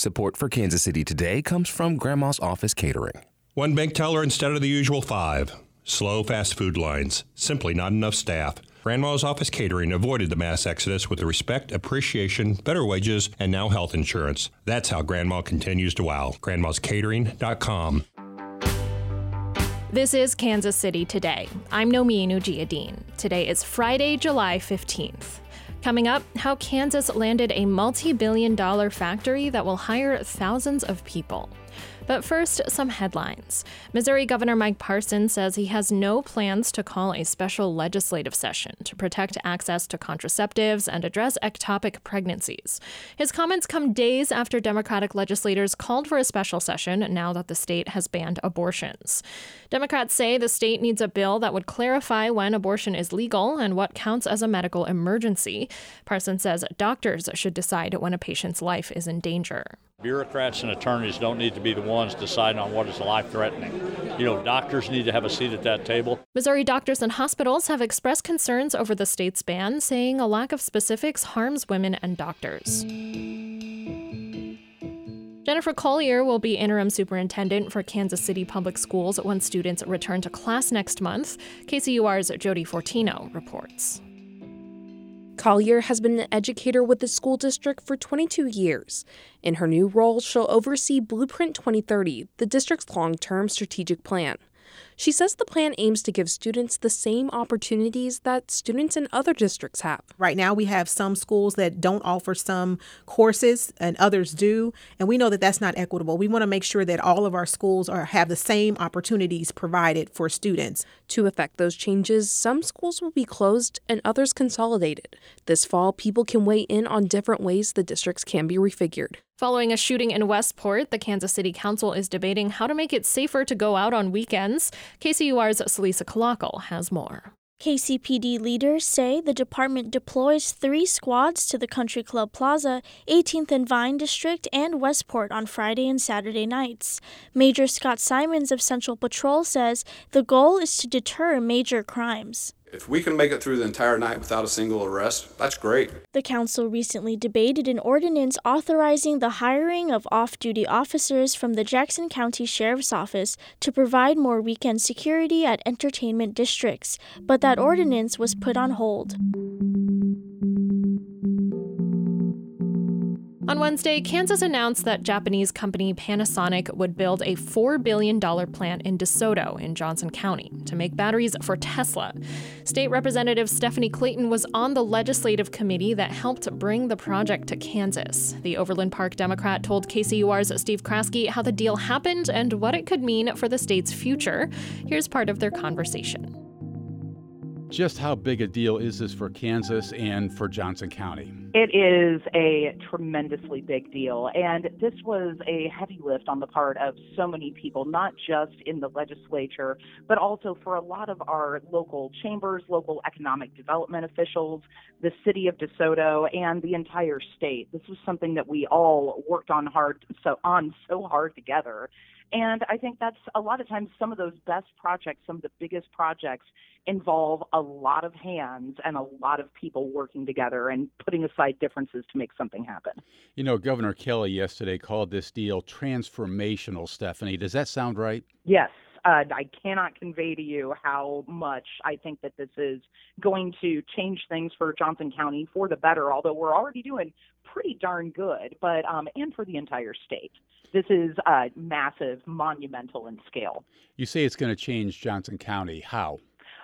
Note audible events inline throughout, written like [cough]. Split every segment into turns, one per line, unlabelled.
Support for Kansas City Today comes from Grandma's Office Catering.
One bank teller instead of the usual five. Slow fast food lines. Simply not enough staff. Grandma's Office Catering avoided the mass exodus with the respect, appreciation, better wages, and now health insurance. That's how Grandma continues to wow. Grandma'sCatering.com.
This is Kansas City Today. I'm Nomin Ujiyediin. Today is Friday, July 15th. Coming up, how Kansas landed a multi billion dollar factory that will hire thousands of people. But first, some headlines. Missouri Governor Mike Parson says he has no plans to call a special legislative session to protect access to contraceptives and address ectopic pregnancies. His comments come days after Democratic legislators called for a special session now that the state has banned abortions. Democrats say the state needs a bill that would clarify when abortion is legal and what counts as a medical emergency. Parson says doctors should decide when a patient's life is in danger.
Bureaucrats and attorneys don't need to be the ones deciding on what is life threatening. You know, doctors need to have a seat at that table.
Missouri doctors and hospitals have expressed concerns over the state's ban, saying a lack of specifics harms women and doctors. Jennifer Collier will be interim superintendent for Kansas City Public Schools when students return to class next month. KCUR's Jodi Fortino reports.
Collier has been an educator with the school district for 22 years. In her new role, she'll oversee Blueprint 2030, the district's long term strategic plan. She says the plan aims to give students the same opportunities that students in other districts have.
Right now, we have some schools that don't offer some courses and others do, and we know that that's not equitable. We want to make sure that all of our schools are have the same opportunities provided for students.
To effect those changes, some schools will be closed and others consolidated. This fall, people can weigh in on different ways the districts can be refigured.
Following a shooting in Westport, the Kansas City Council is debating how to make it safer to go out on weekends. KCUR's Celisa Calacal has more.
KCPD leaders say the department deploys three squads to the Country Club Plaza, 18th and Vine District, and Westport on Friday and Saturday nights. Major Scott Simons of Central Patrol says the goal is to deter major crimes.
If we can make it through the entire night without a single arrest, that's great.
The council recently debated an ordinance authorizing the hiring of off duty officers from the Jackson County Sheriff's Office to provide more weekend security at entertainment districts, but that ordinance was put on hold.
On Wednesday, Kansas announced that Japanese company Panasonic would build a $4 billion plant in DeSoto in Johnson County to make batteries for Tesla. State Representative Stephanie Clayton was on the legislative committee that helped bring the project to Kansas. The Overland Park Democrat told KCUR's Steve Kraske how the deal happened and what it could mean for the state's future. Here's part of their conversation.
Just how big a deal is this for Kansas and for Johnson County?
It is a tremendously big deal. And this was a heavy lift on the part of so many people, not just in the legislature, but also for a lot of our local chambers, local economic development officials, the city of DeSoto, and the entire state. This was something that we all worked on hard so on so hard together. And I think that's a lot of times some of those best projects, some of the biggest projects involve a lot of hands and a lot of people working together and putting aside differences to make something happen.
You know, Governor Kelly yesterday called this deal transformational, Stephanie. Does that sound right?
Yes. Uh, I cannot convey to you how much I think that this is going to change things for Johnson County for the better, although we're already doing pretty darn good, but um, and for the entire state. This is uh, massive, monumental in scale.
You say it's going to change Johnson County. How?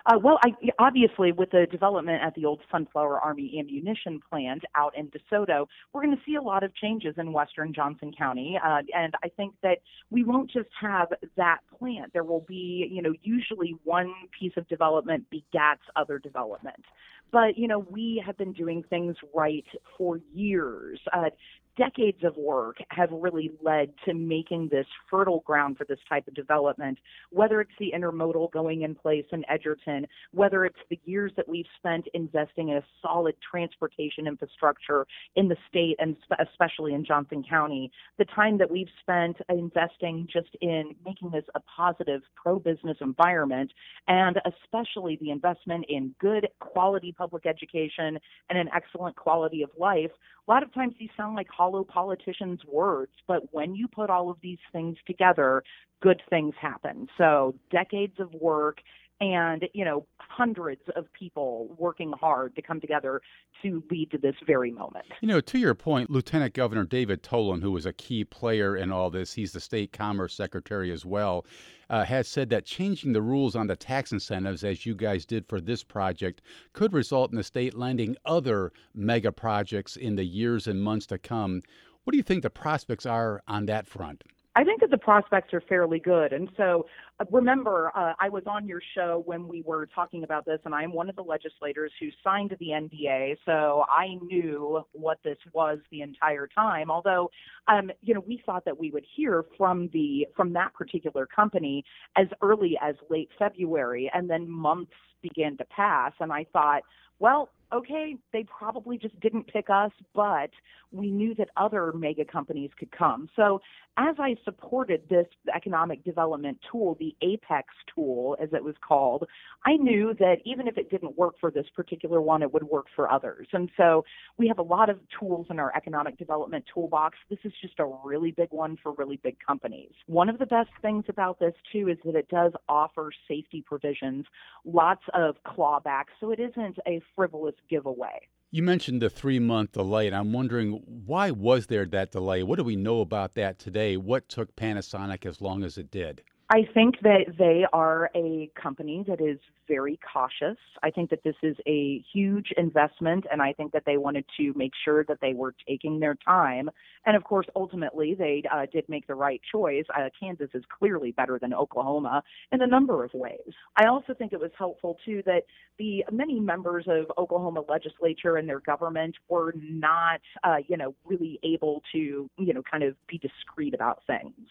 Uh, well, I, obviously, with the development at the old Sunflower Army ammunition plant out in DeSoto, we're going to see a lot of changes in western Johnson County. Uh, and I think that we won't just have that plant. There will be, you know, usually one piece of development begats other development. But, you know, we have been doing things right for years. Uh, decades of work have really led to making this fertile ground for this type of development, whether it's the intermodal going in place in Edgerton, whether it's the years that we've spent investing in a solid transportation infrastructure in the state and especially in Johnson County, the time that we've spent investing just in making this a positive pro business environment, and especially the investment in good quality public education and an excellent quality of life. A lot of times these sound like follow politicians' words, but when you put all of these things together, good things happen. So decades of work and you know hundreds of people working hard to come together to lead to this very moment.
You know, to your point, Lieutenant Governor David Toland, who was a key player in all this, he's the state commerce secretary as well, uh, has said that changing the rules on the tax incentives, as you guys did for this project, could result in the state landing other mega projects in the years and months to come. What do you think the prospects are on that front?
I think that the prospects are fairly good. And so uh, remember, uh, I was on your show when we were talking about this, and I'm one of the legislators who signed the NDA. So I knew what this was the entire time. Although, um, you know, we thought that we would hear from the from that particular company as early as late February, and then months began to pass. And I thought, well, okay, they probably just didn't pick us, but we knew that other mega companies could come. So as I supported this economic development tool, the APEX tool, as it was called, I knew that even if it didn't work for this particular one, it would work for others. And so we have a lot of tools in our economic development toolbox. This is just a really big one for really big companies. One of the best things about this, too, is that it does offer safety provisions, lots of clawbacks, so it isn't a frivolous giveaway.
You mentioned the three month delay, and I'm wondering why was there that delay? What do we know about that today? What took Panasonic as long as it did?
I think that they are a company that is very cautious. I think that this is a huge investment, and I think that they wanted to make sure that they were taking their time. And of course, ultimately, they uh, did make the right choice. Uh, Kansas is clearly better than Oklahoma in a number of ways. I also think it was helpful, too, that the many members of Oklahoma legislature and their government were not, uh, you know, really able to, you know, kind of be discreet about things.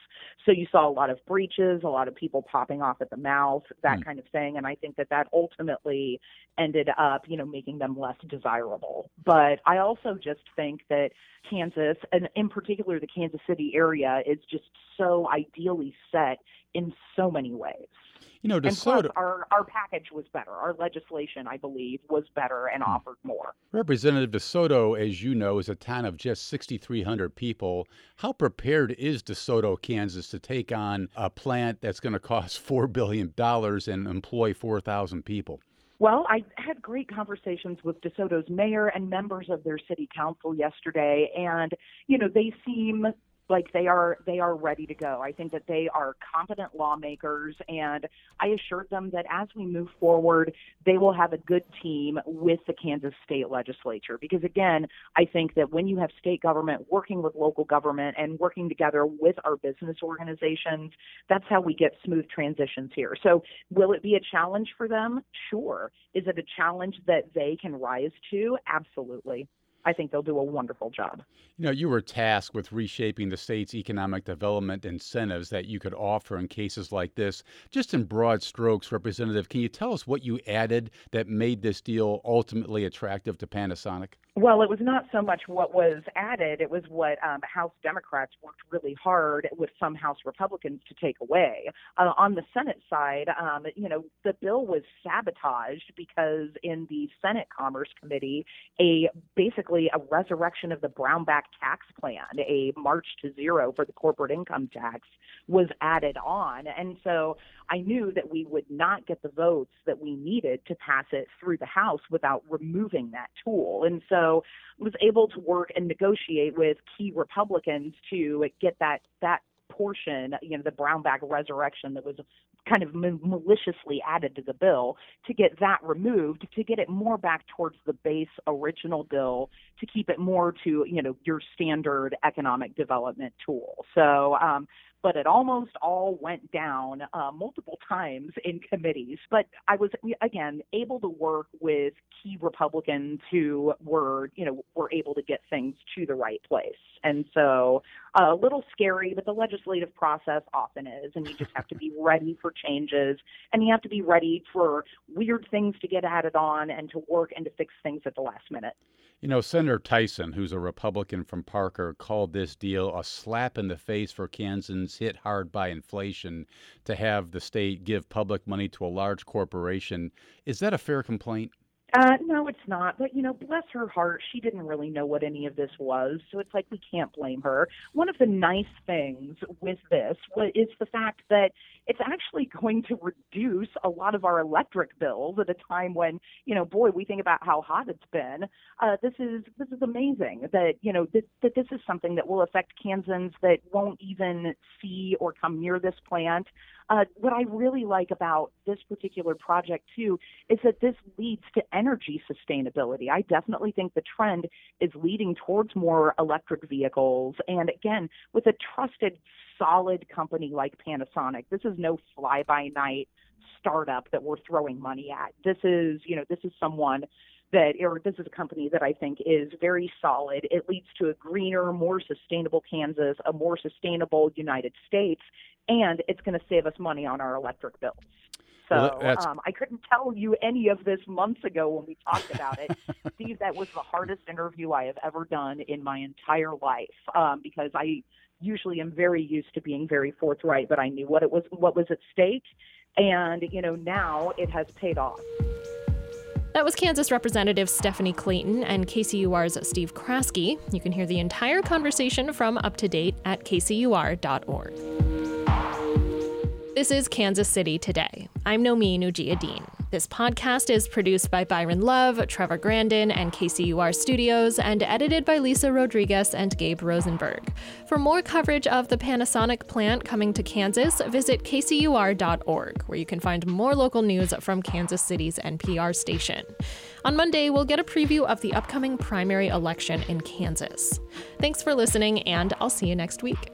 So you saw a lot of breaches, a lot of people popping off at the mouth, that mm. kind of thing. And I think that that that ultimately ended up, you know, making them less desirable. But I also just think that Kansas, and in particular the Kansas City area, is just so ideally set in so many ways.
You know,
and plus, our, our package was better. Our legislation, I believe, was better and hmm. offered more.
Representative DeSoto, as you know, is a town of just 6,300 people. How prepared is DeSoto, Kansas, to take on a plant that's going to cost [laughs] $4 billion and employ 4,000 people?
Well, I had great conversations with DeSoto's mayor and members of their city council yesterday, and you know they seem like they are they are ready to go. I think that they are competent lawmakers and I assured them that as we move forward, they will have a good team with the Kansas state legislature because again, I think that when you have state government working with local government and working together with our business organizations, that's how we get smooth transitions here. So, will it be a challenge for them? Sure. Is it a challenge that they can rise to? Absolutely. I think they'll do a wonderful job.
You know, you were tasked with reshaping the state's economic development incentives that you could offer in cases like this. Just in broad strokes, Representative, can you tell us what you added that made this deal ultimately attractive to Panasonic?
Well, it was not so much what was added, it was what um, House Democrats worked really hard with some House Republicans to take away. Uh, on the Senate side, um, you know, the bill was sabotaged because in the Senate Commerce Committee, a basically a resurrection of the Brownback tax plan, a march to zero for the corporate income tax, was added on. And so I knew that we would not get the votes that we needed to pass it through the House without removing that tool. And so Was able to work and negotiate with key Republicans to get that that portion, you know, the Brownback resurrection that was kind of maliciously added to the bill, to get that removed, to get it more back towards the base original bill, to keep it more to, you know, your standard economic development tool. So um, but it almost all went down uh, multiple times in committees. But I was again able to work with key Republicans who were, you know, were able to get things to the right place. And so uh, a little scary, but the legislative process often is, and you just have to be ready for changes, and you have to be ready for weird things to get added on and to work and to fix things at the last minute.
You know, Senator Tyson, who's a Republican from Parker, called this deal a slap in the face for Kansans hit hard by inflation to have the state give public money to a large corporation. Is that a fair complaint?
Uh, no, it's not. But, you know, bless her heart, she didn't really know what any of this was. So it's like we can't blame her. One of the nice things with this is the fact that it's actually [laughs] going to reduce a lot of our electric bills at a time when, you know, boy, we think about how hot it's been. Uh, this is this is amazing that, you know, that, that this is something that will affect Kansans that won't even see or come near this plant. Uh, what I really like about this particular project, too, is that this leads to energy sustainability. I definitely think the trend is leading towards more electric vehicles. And again, with a trusted, solid company like Panasonic, this is no fly by night startup that we're throwing money at. This is, you know, this is someone that, or this is a company that I think is very solid. It leads to a greener, more sustainable Kansas, a more sustainable United States, and it's going to save us money on our electric bills. So well, um, I couldn't tell you any of this months ago when we talked about it. [laughs] Steve, that was the hardest interview I have ever done in my entire life um, because I usually am very used to being very forthright, but I knew what it was, what was at stake, and you know now it has paid off.
That was Kansas Representative Stephanie Clayton and KCUR's Steve Kraske. You can hear the entire conversation from Up to Date at kcur.org. This is Kansas City Today. I'm Nomin Ujiyediin. This podcast is produced by Byron Love, Trevor Grandin, and KCUR Studios, and edited by Lisa Rodriguez and Gabe Rosenberg. For more coverage of the Panasonic plant coming to Kansas, visit kcur.org, where you can find more local news from Kansas City's NPR station. On Monday, we'll get a preview of the upcoming primary election in Kansas. Thanks for listening, and I'll see you next week.